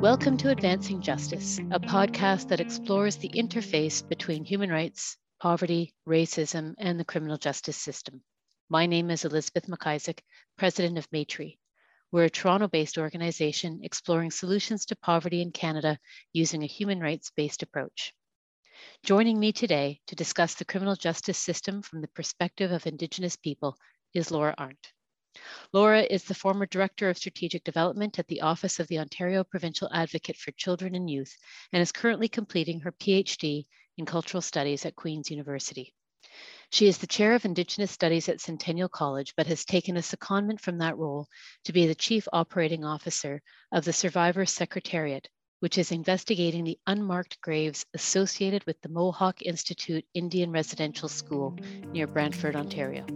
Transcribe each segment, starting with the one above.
Welcome to Advancing Justice, a podcast that explores the interface between human rights, poverty, racism, and the criminal justice system. My name is Elizabeth McIsaac, president of Maytree. We're a Toronto based organization exploring solutions to poverty in Canada using a human rights based approach. Joining me today to discuss the criminal justice system from the perspective of Indigenous people is Laura Arndt. Laura is the former Director of Strategic Development at the Office of the Ontario Provincial Advocate for Children and Youth and is currently completing her PhD in Cultural Studies at Queen's University. She is the Chair of Indigenous Studies at Centennial College, but has taken a secondment from that role to be the Chief Operating Officer of the Survivors Secretariat, which is investigating the unmarked graves associated with the Mohawk Institute Indian Residential School near Brantford, Ontario.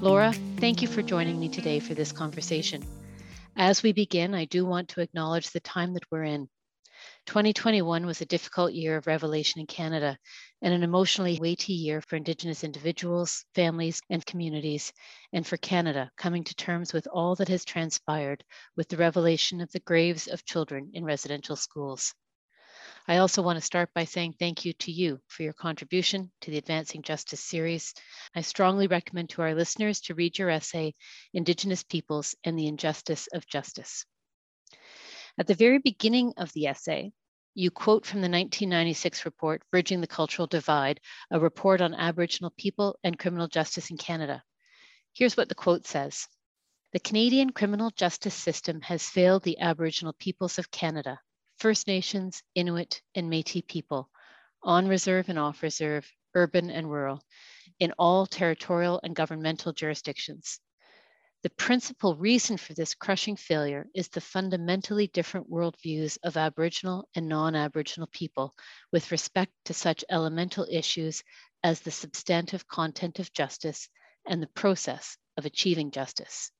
Laura, thank you for joining me today for this conversation. As we begin, I do want to acknowledge the time that we're in. 2021 was a difficult year of revelation in Canada and an emotionally weighty year for Indigenous individuals, families, and communities, and for Canada coming to terms with all that has transpired with the revelation of the graves of children in residential schools. I also want to start by saying thank you to you for your contribution to the Advancing Justice series. I strongly recommend to our listeners to read your essay, Indigenous Peoples and the Injustice of Justice. At the very beginning of the essay, you quote from the 1996 report, Bridging the Cultural Divide, a report on Aboriginal people and criminal justice in Canada. Here's what the quote says The Canadian criminal justice system has failed the Aboriginal peoples of Canada First Nations, Inuit, and Metis people, on reserve and off reserve, urban and rural, in all territorial and governmental jurisdictions. The principal reason for this crushing failure is the fundamentally different worldviews of Aboriginal and non Aboriginal people with respect to such elemental issues as the substantive content of justice and the process of achieving justice.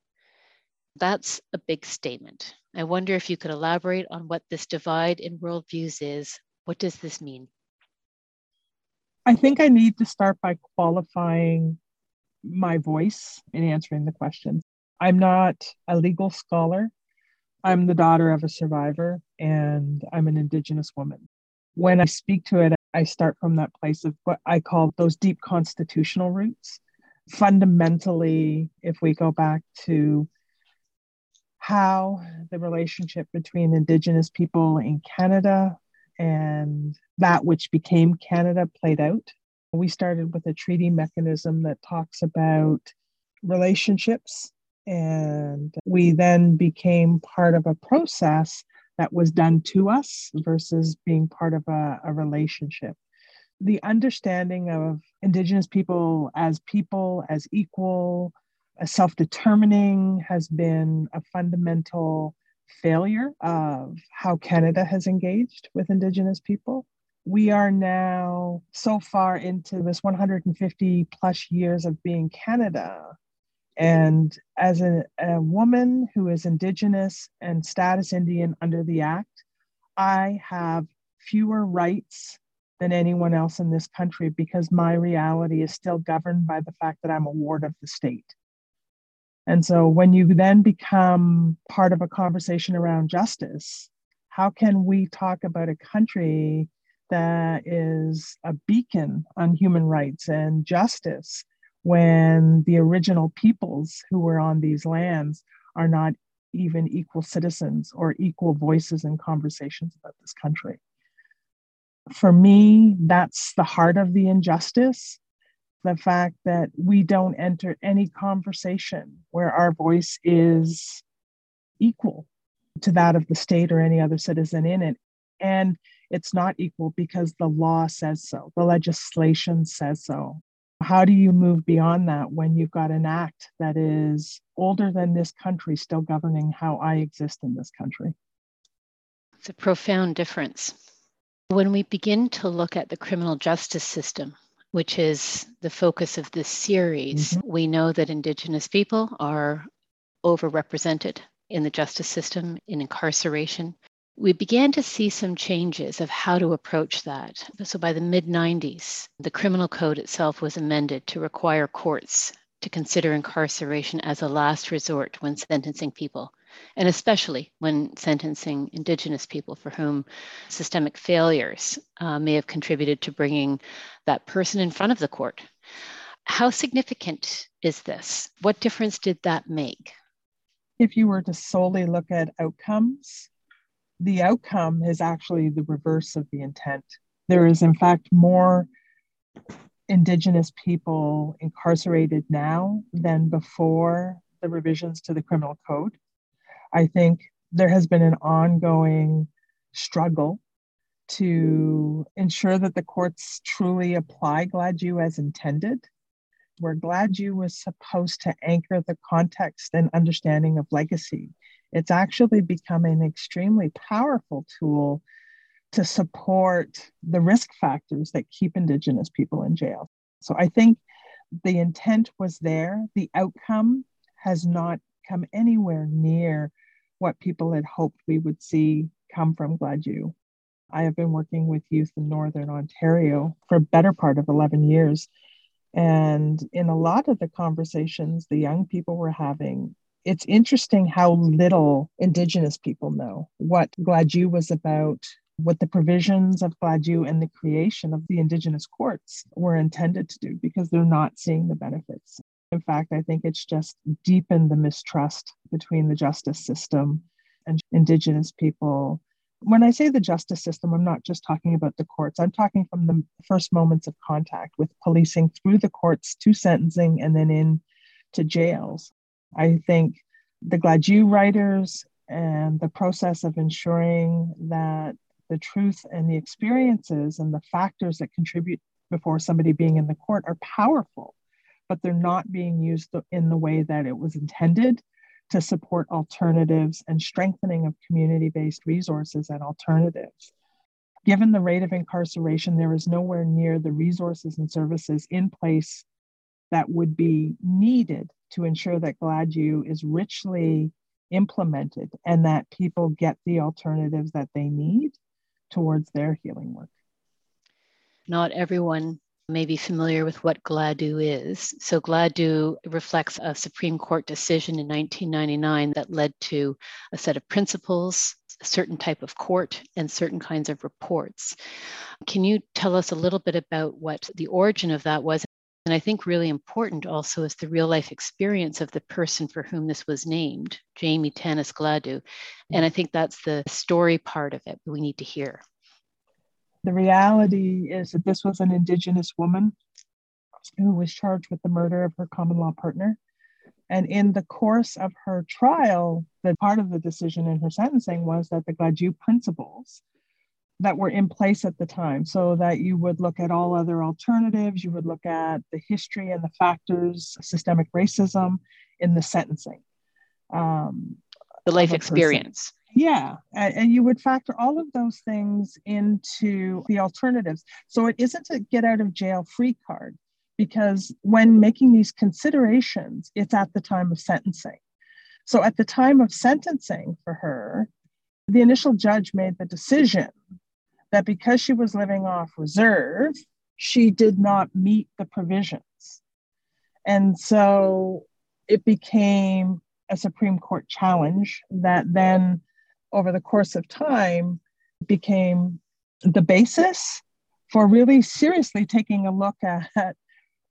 That's a big statement. I wonder if you could elaborate on what this divide in worldviews is. What does this mean? I think I need to start by qualifying my voice in answering the question. I'm not a legal scholar. I'm the daughter of a survivor and I'm an Indigenous woman. When I speak to it, I start from that place of what I call those deep constitutional roots. Fundamentally, if we go back to how the relationship between Indigenous people in Canada and that which became Canada played out. We started with a treaty mechanism that talks about relationships, and we then became part of a process that was done to us versus being part of a, a relationship. The understanding of Indigenous people as people, as equal, self determining has been a fundamental failure of how Canada has engaged with Indigenous people. We are now so far into this 150 plus years of being Canada. And as a, a woman who is Indigenous and status Indian under the Act, I have fewer rights than anyone else in this country because my reality is still governed by the fact that I'm a ward of the state. And so when you then become part of a conversation around justice, how can we talk about a country that is a beacon on human rights and justice when the original peoples who were on these lands are not even equal citizens or equal voices in conversations about this country? For me, that's the heart of the injustice the fact that we don't enter any conversation where our voice is equal to that of the state or any other citizen in it. And it's not equal because the law says so, the legislation says so. How do you move beyond that when you've got an act that is older than this country still governing how I exist in this country? It's a profound difference. When we begin to look at the criminal justice system, which is the focus of this series, mm-hmm. we know that Indigenous people are overrepresented in the justice system, in incarceration. We began to see some changes of how to approach that. So by the mid 90s, the criminal code itself was amended to require courts to consider incarceration as a last resort when sentencing people, and especially when sentencing Indigenous people for whom systemic failures uh, may have contributed to bringing that person in front of the court. How significant is this? What difference did that make? If you were to solely look at outcomes, the outcome is actually the reverse of the intent. There is, in fact, more Indigenous people incarcerated now than before the revisions to the criminal code. I think there has been an ongoing struggle to ensure that the courts truly apply Gladue as intended, where Gladue was supposed to anchor the context and understanding of legacy. It's actually become an extremely powerful tool to support the risk factors that keep Indigenous people in jail. So I think the intent was there. The outcome has not come anywhere near what people had hoped we would see come from Gladue. I have been working with youth in Northern Ontario for a better part of 11 years. And in a lot of the conversations the young people were having, it's interesting how little Indigenous people know what Gladue was about, what the provisions of Gladue and the creation of the Indigenous courts were intended to do because they're not seeing the benefits. In fact, I think it's just deepened the mistrust between the justice system and Indigenous people. When I say the justice system, I'm not just talking about the courts. I'm talking from the first moments of contact with policing through the courts to sentencing and then in to jails. I think the Gladue writers and the process of ensuring that the truth and the experiences and the factors that contribute before somebody being in the court are powerful, but they're not being used in the way that it was intended to support alternatives and strengthening of community based resources and alternatives. Given the rate of incarceration, there is nowhere near the resources and services in place that would be needed to ensure that Gladue is richly implemented and that people get the alternatives that they need towards their healing work. Not everyone may be familiar with what Gladue is. So, Gladue reflects a Supreme Court decision in 1999 that led to a set of principles, a certain type of court, and certain kinds of reports. Can you tell us a little bit about what the origin of that was? And I think really important also is the real life experience of the person for whom this was named, Jamie Tanis Gladue. And I think that's the story part of it we need to hear. The reality is that this was an Indigenous woman who was charged with the murder of her common law partner. And in the course of her trial, the part of the decision in her sentencing was that the Gladue principles that were in place at the time so that you would look at all other alternatives you would look at the history and the factors systemic racism in the sentencing um, the life experience yeah and, you would factor all of those things into the alternatives so it isn't a get out of jail free card because when making these considerations it's at the time of sentencing so at the time of sentencing for her the initial judge made the decision that because she was living off reserve, she did not meet the provisions. And so it became a Supreme Court challenge that then, over the course of time, became the basis for really seriously taking a look at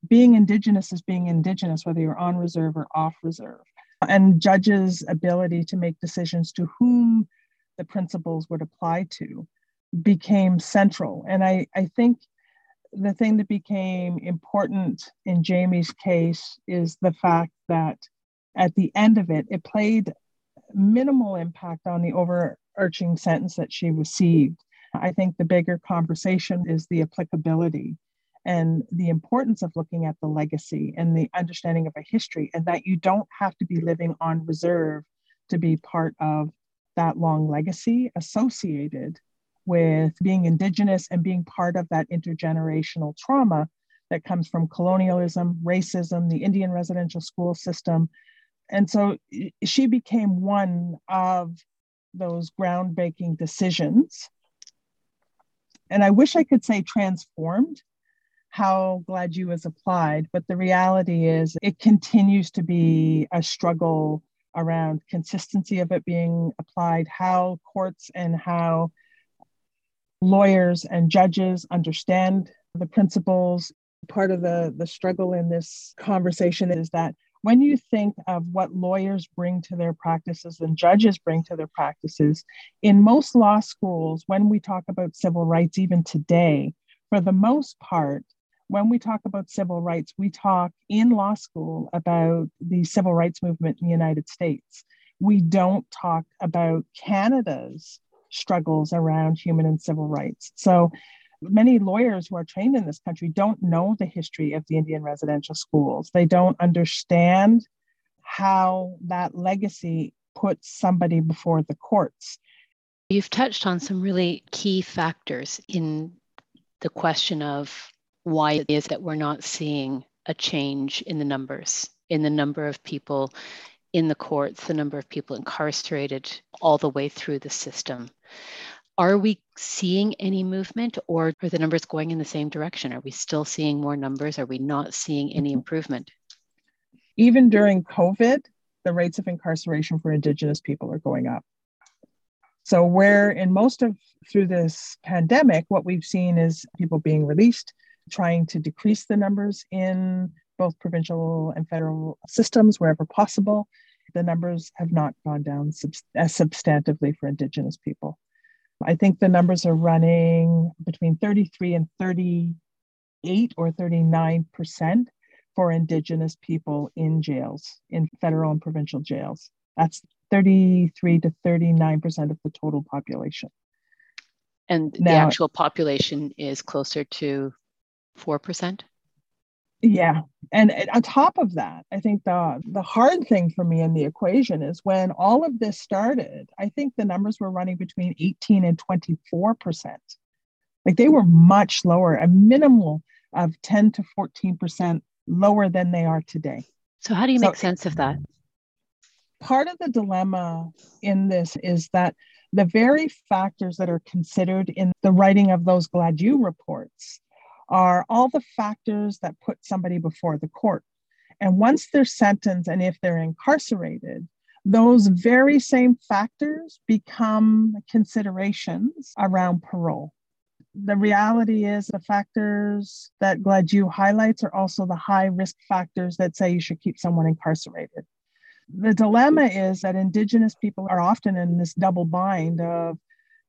being Indigenous as being Indigenous, whether you're on reserve or off reserve, and judges' ability to make decisions to whom the principles would apply to became central. And I, I think the thing that became important in Jamie's case is the fact that at the end of it, it played minimal impact on the overarching sentence that she received. I think the bigger conversation is the applicability and the importance of looking at the legacy and the understanding of a history, and that you don't have to be living on reserve to be part of that long legacy associated with being Indigenous and being part of that intergenerational trauma that comes from colonialism, racism, the Indian residential school system. And so she became one of those groundbreaking decisions. And I wish I could say transformed. how Gladue was applied, but the reality is it continues to be a struggle around consistency of it being applied, how courts and how lawyers and judges understand the principles. Part of the, the struggle in this conversation is that when you think of what lawyers bring to their practices and judges bring to their practices, in most law schools, when we talk about civil rights, even today, for the most part, when we talk about civil rights, we talk in law school about the civil rights movement in the United States. We don't talk about Canada's struggles around human and civil rights. So many lawyers who are trained in this country don't know the history of the Indian residential schools. They don't understand how that legacy puts somebody before the courts. You've touched on some really key factors in the question of why it is that we're not seeing a change in the numbers, in the number of people in the courts, the number of people incarcerated all the way through the system. Are we seeing any movement or are the numbers going in the same direction? Are we still seeing more numbers? Are we not seeing any mm-hmm. improvement? Even during COVID, the rates of incarceration for Indigenous people are going up. So, where in most of through this pandemic, what we've seen is people being released, trying to decrease the numbers in both provincial and federal systems wherever possible. The numbers have not gone down sub- as substantively for Indigenous people. I think the numbers are running between 33 and 38 or 39 percent for Indigenous people in jails, in federal and provincial jails. That's 33 to 39 percent of the total population. And now, the actual population is closer to 4%? Yeah. And on top of that, I think the the hard thing for me in the equation is when all of this started, I think the numbers were running between 18 and 24%. Like they were much lower, a minimal of 10 to 14% lower than they are today. So how do you so, make sense of that? Part of the dilemma in this is that the very factors that are considered in the writing of those Gladue reports are all the factors that put somebody before the court. And once they're sentenced and if they're incarcerated, those very same factors become considerations around parole. The reality is the factors that Gladue highlights are also the high risk factors that say you should keep someone incarcerated. The dilemma is that Indigenous people are often in this double bind of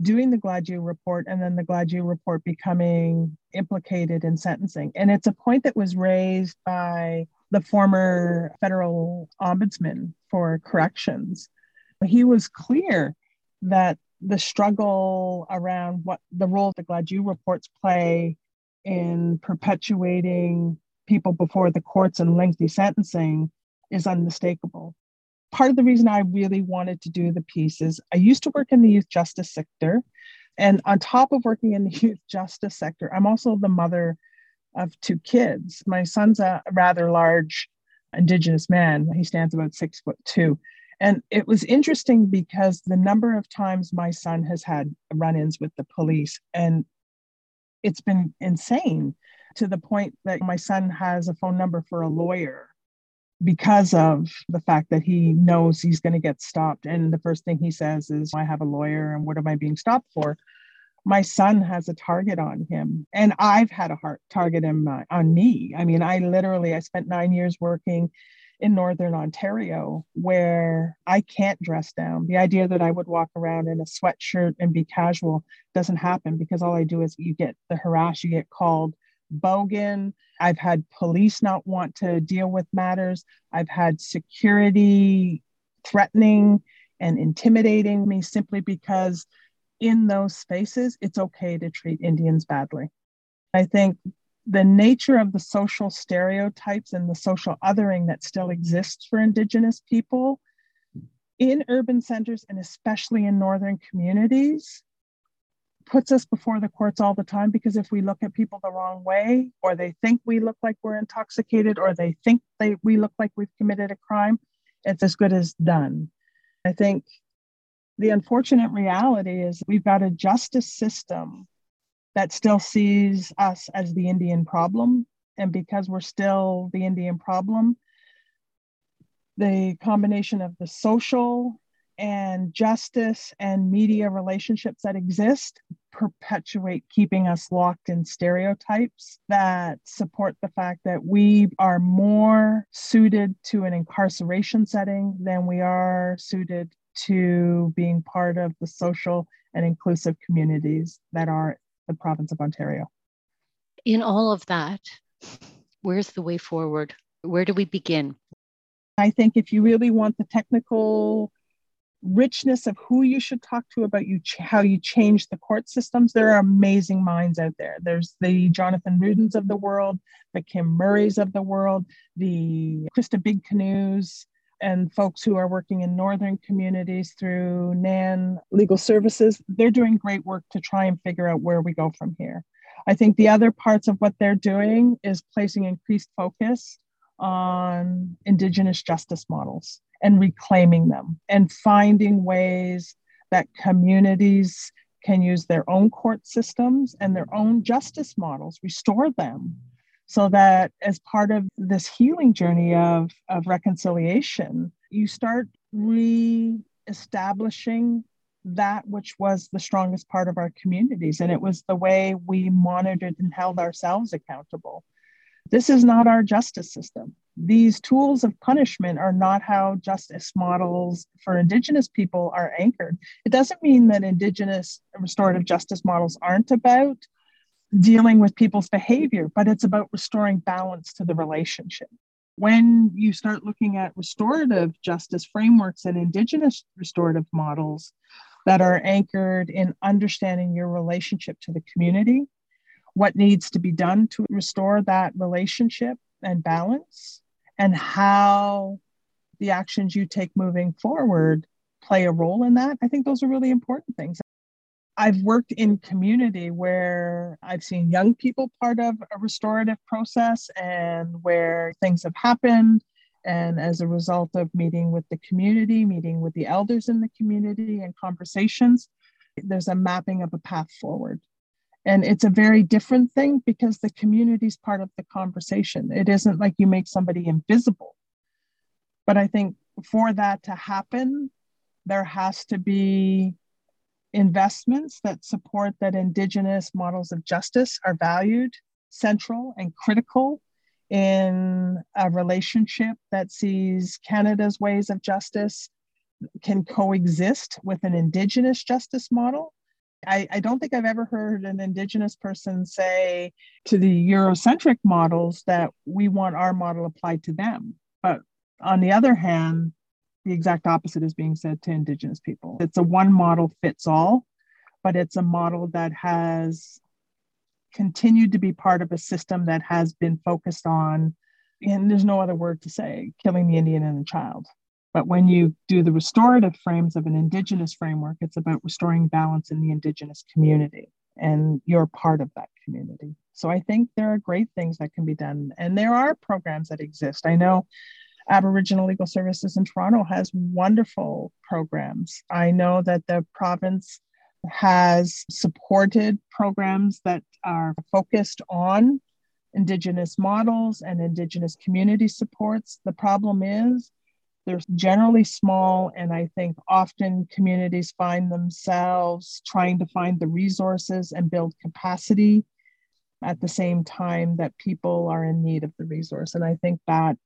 doing the Gladue report and then the Gladue report becoming implicated in sentencing. And it's a point that was raised by the former federal ombudsman for corrections. He was clear that the struggle around what the role the Gladue reports play in perpetuating people before the courts and lengthy sentencing is unmistakable part of the reason I really wanted to do the piece is I used to work in the youth justice sector. And on top of working in the youth justice sector, I'm also the mother of two kids. My son's a rather large Indigenous man, he stands about six foot two. And it was interesting because the number of times my son has had run ins with the police, and it's been insane to the point that my son has a phone number for a lawyer because of the fact that he knows he's going to get stopped. And the first thing he says is, I have a lawyer and what am I being stopped for? My son has a target on him, and I've had a heart target him uh, on me. I mean, I literally I spent nine years working in northern Ontario where I can't dress down. The idea that I would walk around in a sweatshirt and be casual doesn't happen because all I do is you get the harass, you get called bogan. I've had police not want to deal with matters. I've had security threatening and intimidating me simply because in those spaces, it's okay to treat Indians badly. I think the nature of the social stereotypes and the social othering that still exists for Indigenous people in urban centers and especially in Northern communities puts us before the courts all the time because if we look at people the wrong way or they think we look like we're intoxicated or they think they we look like we've committed a crime it's as good as done i think the unfortunate reality is we've got a justice system that still sees us as the Indian problem. And because we're still the Indian problem, the combination of the social and justice and media relationships that exist perpetuate keeping us locked in stereotypes that support the fact that we are more suited to an incarceration setting than we are suited to being part of the social and inclusive communities that are the province of Ontario. In all of that, where's the way forward? Where do we begin? I think if you really want the technical richness of who you should talk to about you how you change the court systems. There are amazing minds out there. There's the jonathan rudins of the world the kim murrays of the world the Christa Big Canoes and folks who are working in northern communities through NAN Legal Services. They're doing great work to try and figure out where we go from here. I think the other parts of what they're doing is placing increased focus on indigenous justice models and reclaiming them and finding ways that communities can use their own court systems and their own justice models, restore them, so that as part of this healing journey of, of reconciliation, you start re establishing that which was the strongest part of our communities. And it was the way we monitored and held ourselves accountable. This is not our justice system these tools of punishment are not how justice models for Indigenous people are anchored. It doesn't mean that Indigenous restorative justice models aren't about dealing with people's behavior, but it's about restoring balance to the relationship. When you start looking at restorative justice frameworks and Indigenous restorative models that are anchored in understanding your relationship to the community, what needs to be done to restore that relationship and balance, and how the actions you take moving forward play a role in that. I think those are really important things. I've worked in community where I've seen young people part of a restorative process and where things have happened. And as a result of meeting with the community, meeting with the elders in the community, and conversations, there's a mapping of a path forward. And it's a very different thing because the community is part of the conversation. It isn't like you make somebody invisible. But I think for that to happen, there has to be investments that support that Indigenous models of justice are valued, central, and critical in a relationship that sees Canada's ways of justice can coexist with an Indigenous justice model I, I, don't think I've ever heard an Indigenous person say to the Eurocentric models that we want our model applied to them. But on the other hand, the exact opposite is being said to Indigenous people. It's a one model fits all, but it's a model that has continued to be part of a system that has been focused on, and there's no other word to say, killing the Indian and the child. But when you do the restorative frames of an Indigenous framework, it's about restoring balance in the Indigenous community, and you're part of that community. So I think there are great things that can be done, and there are programs that exist. I know Aboriginal Legal Services in Toronto has wonderful programs. I know that the province has supported programs that are focused on Indigenous models and Indigenous community supports. The problem is they're generally small, and I think often communities find themselves trying to find the resources and build capacity at the same time that people are in need of the resource. And I think that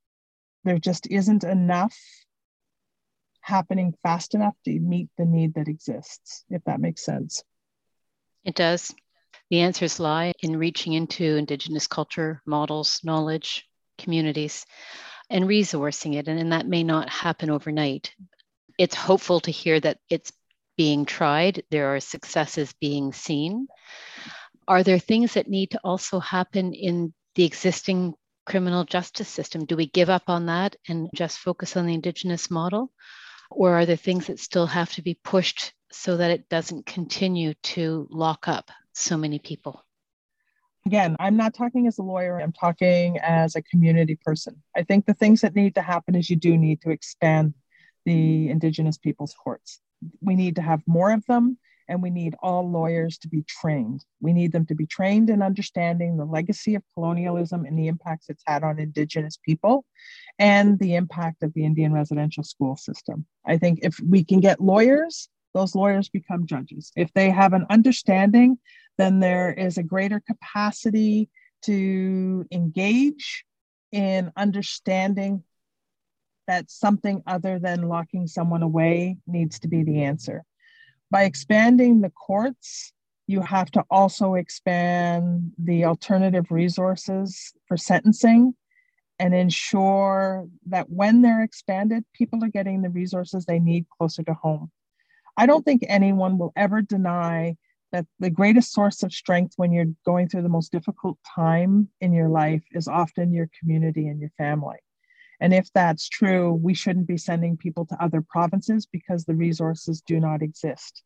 there just isn't enough happening fast enough to meet the need that exists, if that makes sense. It does. The answers lie in reaching into Indigenous culture, models, knowledge, communities and resourcing it. And, and that may not happen overnight. It's hopeful to hear that it's being tried, there are successes being seen. Are there things that need to also happen in the existing criminal justice system? Do we give up on that and just focus on the Indigenous model? Or are there things that still have to be pushed so that it doesn't continue to lock up so many people? Again, I'm not talking as a lawyer, I'm talking as a community person. I think the things that need to happen is you do need to expand the Indigenous people's courts. We need to have more of them, and we need all lawyers to be trained. We need them to be trained in understanding the legacy of colonialism and the impacts it's had on Indigenous people and the impact of the Indian residential school system. I think if we can get lawyers, those lawyers become judges. If they have an understanding, then there is a greater capacity to engage in understanding that something other than locking someone away needs to be the answer. By expanding the courts, you have to also expand the alternative resources for sentencing and ensure that when they're expanded, people are getting the resources they need closer to home. I don't think anyone will ever deny that the greatest source of strength when you're going through the most difficult time in your life is often your community and your family. And if that's true, we shouldn't be sending people to other provinces because the resources do not exist.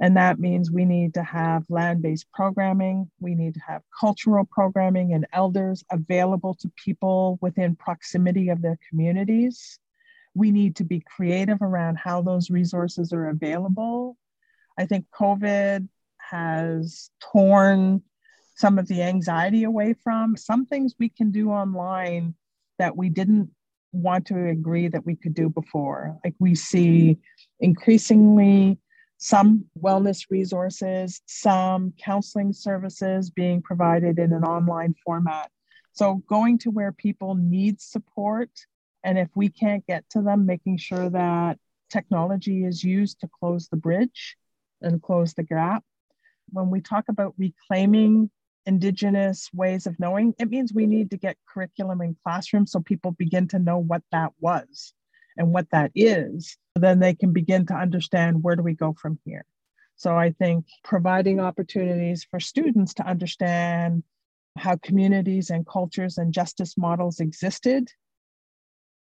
And that means we need to have land based programming, we need to have cultural programming and elders available to people within proximity of their communities. We need to be creative around how those resources are available I think COVID has torn some of the anxiety away from some things we can do online that we didn't want to agree that we could do before. Like we see increasingly some wellness resources, some counseling services being provided in an online format. So going to where people need support, and if we can't get to them, making sure that technology is used to close the bridge and close the gap. When we talk about reclaiming Indigenous ways of knowing, it means we need to get curriculum in classrooms so people begin to know what that was and what that is. Then they can begin to understand where do we go from here. So I think providing opportunities for students to understand how communities and cultures and justice models existed.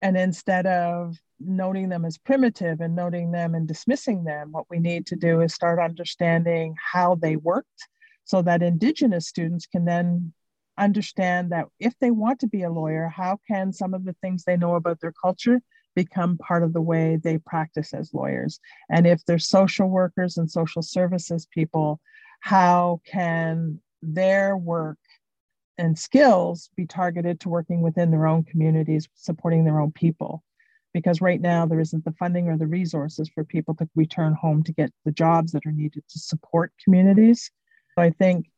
And instead of noting them as primitive and noting them and dismissing them. What we need to do is start understanding how they worked so that Indigenous students can then understand that if they want to be a lawyer, how can some of the things they know about their culture become part of the way they practice as lawyers? And if they're social workers and social services people, how can their work and skills be targeted to working within their own communities, supporting their own people? because right now there isn't the funding or the resources for people to return home to get the jobs that are needed to support communities. So I think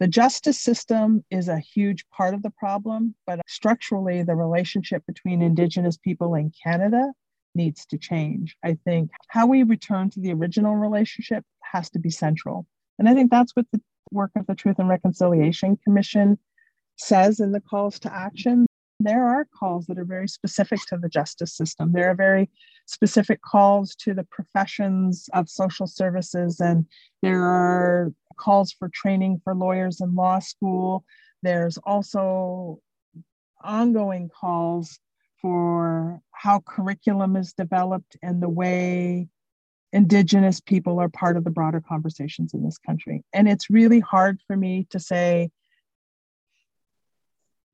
the justice system is a huge part of the problem, but structurally, the relationship between Indigenous people in Canada needs to change. I think how we return to the original relationship has to be central. And I think that's what the work of the Truth and Reconciliation Commission says in the calls to action there are calls that are very specific to the justice system. There are very specific calls to the professions of social services, and there are calls for training for lawyers in law school. There's also ongoing calls for how curriculum is developed and the way Indigenous people are part of the broader conversations in this country. And it's really hard for me to say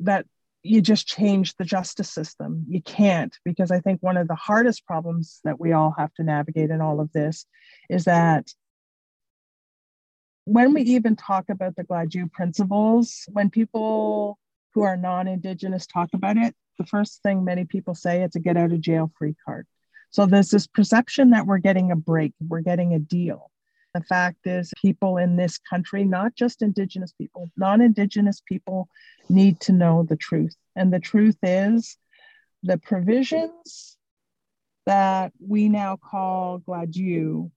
that you just change the justice system. You can't, because I think one of the hardest problems that we all have to navigate in all of this is that when we even talk about the Gladue principles, when people who are non Indigenous talk about it, the first thing many people say it's a get out of jail free card. So there's this perception that we're getting a break, we're getting a deal. The fact is, people in this country, not just Indigenous people, non Indigenous people, need to know the truth. And the truth is, the provisions that we now call Gladue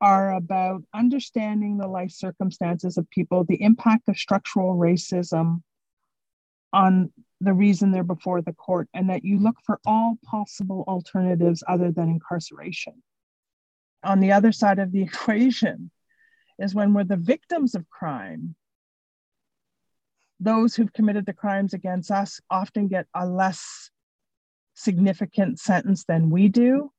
are about understanding the life circumstances of people, the impact of structural racism on the reason they're before the court, and that you look for all possible alternatives other than incarceration on the other side of the equation is when we're the victims of crime, those who've committed the crimes against us often get a less significant sentence than we do.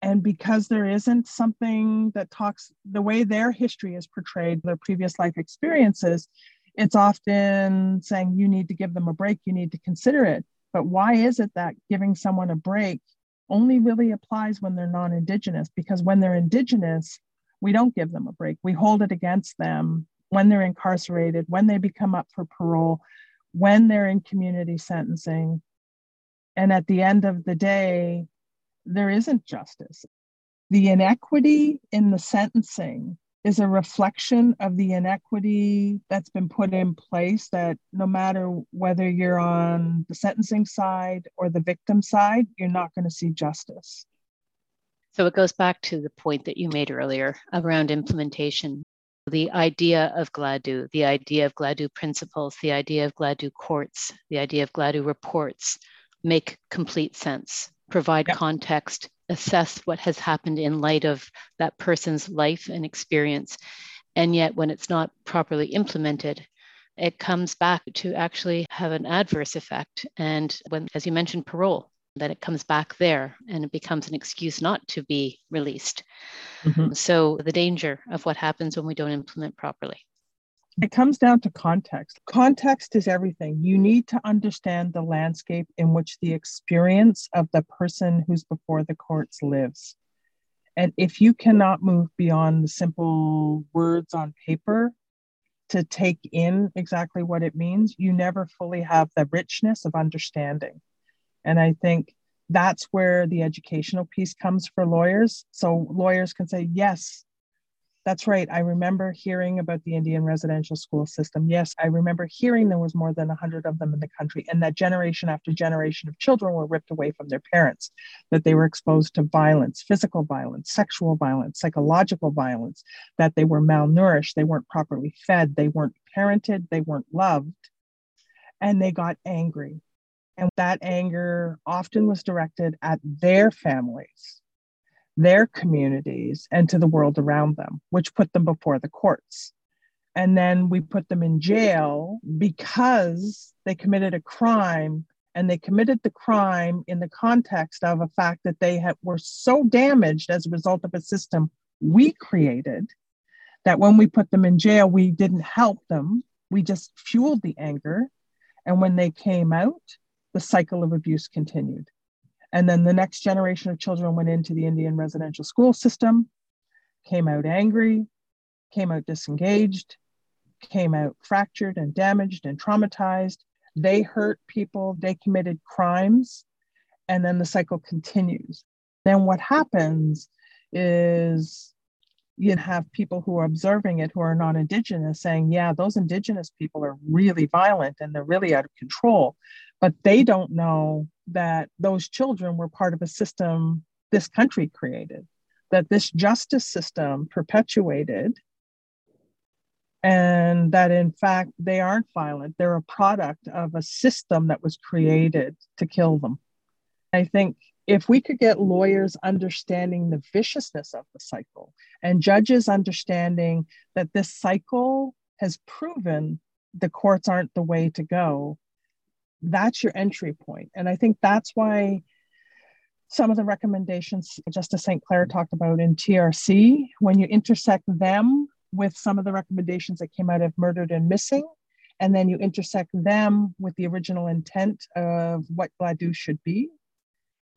And because there isn't something that talks the way their history is portrayed, their previous life experiences, it's often saying you need to give them a break, you need to consider it. But why is it that giving someone a break only really applies when they're non Indigenous, because when they're Indigenous, We don't give them a break. We hold it against them when they're incarcerated, when they become up for parole, when they're in community sentencing. And at the end of the day, there isn't justice. The inequity in the sentencing is a reflection of the inequity that's been put in place that no matter whether you're on the sentencing side or the victim side, you're not going to see justice. So it goes back to the point that you made earlier around implementation. The idea of Gladue, the idea of Gladue principles, the idea of Gladue courts, the idea of Gladue reports make complete sense, provide yep. context, assess what has happened in light of that person's life and experience. And yet, when it's not properly implemented, it comes back to actually have an adverse effect. And when, as you mentioned, parole, that it comes back there and it becomes an excuse not to be released. Mm-hmm. So, the danger of what happens when we don't implement properly. It comes down to context. Context is everything. You need to understand the landscape in which the experience of the person who's before the courts lives. And if you cannot move beyond the simple words on paper to take in exactly what it means, you never fully have the richness of understanding. And I think that's where the educational piece comes for lawyers. So lawyers can say, yes, that's right. I remember hearing about the Indian residential school system. Yes, I remember hearing there was more than 100 of them in the country, and that generation after generation of children were ripped away from their parents, that they were exposed to violence, physical violence, sexual violence, psychological violence, that they were malnourished, they weren't properly fed, they weren't parented, they weren't loved, and they got angry. And that anger often was directed at their families their communities and to the world around them, which put them before the courts. And then we put them in jail because they committed a crime and they committed the crime in the context of a fact that they had, were so damaged as a result of a system we created that when we put them in jail, we didn't help them. We just fueled the anger. And when they came out, the cycle of abuse continued. And then the next generation of children went into the Indian residential school system, came out angry, came out disengaged, came out fractured and damaged and traumatized. They hurt people, they committed crimes, and then the cycle continues. Then what happens is you have people who are observing it who are non Indigenous saying, yeah, those Indigenous people are really violent and they're really out of control. But they don't know that those children were part of a system this country created, that this justice system perpetuated, and that in fact they aren't violent. They're a product of a system that was created to kill them. I think if we could get lawyers understanding the viciousness of the cycle and judges understanding that this cycle has proven the courts aren't the way to go, that's your entry point. And I think that's why some of the recommendations Justice Sinclair talked about in TRC, when you intersect them with some of the recommendations that came out of Murdered and Missing, and then you intersect them with the original intent of what Gladue should be,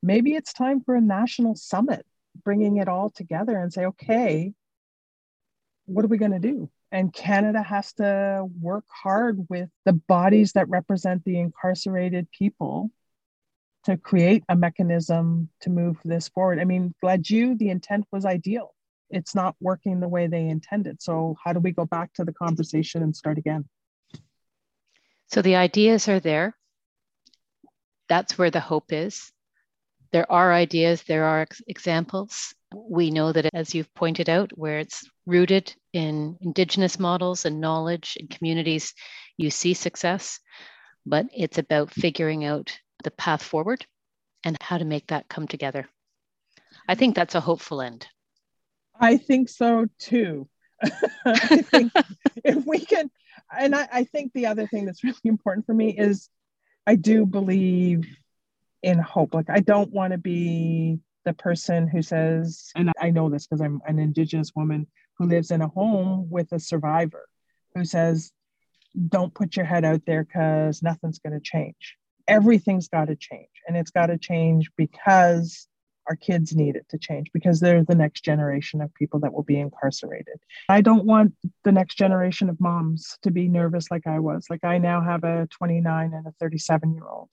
maybe it's time for a national summit, bringing it all together and say, okay, what are we going to do? And Canada has to work hard with the bodies that represent the incarcerated people to create a mechanism to move this forward. I mean, Gladue, the intent was ideal. It's not working the way they intended. So, how do we go back to the conversation and start again? So, the ideas are there. That's where the hope is. There are ideas, there are ex- examples. We know that, as you've pointed out, where it's rooted in Indigenous models and knowledge and communities, you see success, but it's about figuring out the path forward and how to make that come together. I think that's a hopeful end. I think so too. I think if we can, and I, I think the other thing that's really important for me is I do believe in hope. Like, I don't want to be the person who says, and I know this because I'm an Indigenous woman who lives in a home with a survivor who says, don't put your head out there because nothing's going to change. Everything's got to change. And it's got to change because Our kids need it to change because they're the next generation of people that will be incarcerated. I don't want the next generation of moms to be nervous like I was. Like I now have a 29 and a 37 year old.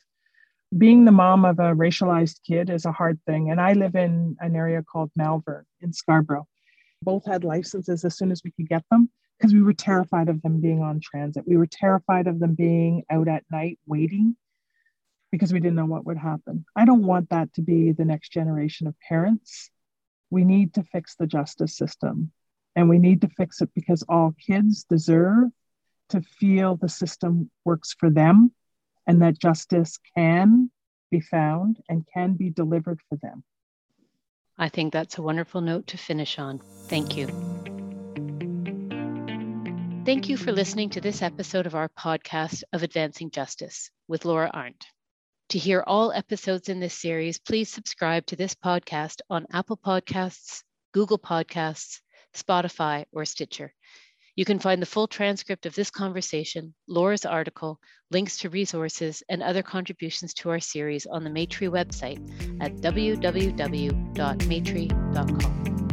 Being the mom of a racialized kid is a hard thing. And I live in an area called Malvern in Scarborough. Both had licenses as soon as we could get them because we were terrified of them being on transit. We were terrified of them being out at night waiting because we didn't know what would happen. I don't want that to be the next generation of parents. We need to fix the justice system and we need to fix it because all kids deserve to feel the system works for them and that justice can be found and can be delivered for them. I think that's a wonderful note to finish on. Thank you. Thank you for listening to this episode of our podcast of Advancing Justice with Laura Arndt. To hear all episodes in this series, please subscribe to this podcast on Apple Podcasts, Google Podcasts, Spotify, or Stitcher. You can find the full transcript of this conversation, Laura's article, links to resources, and other contributions to our series on the Maytree website at www.maytree.com.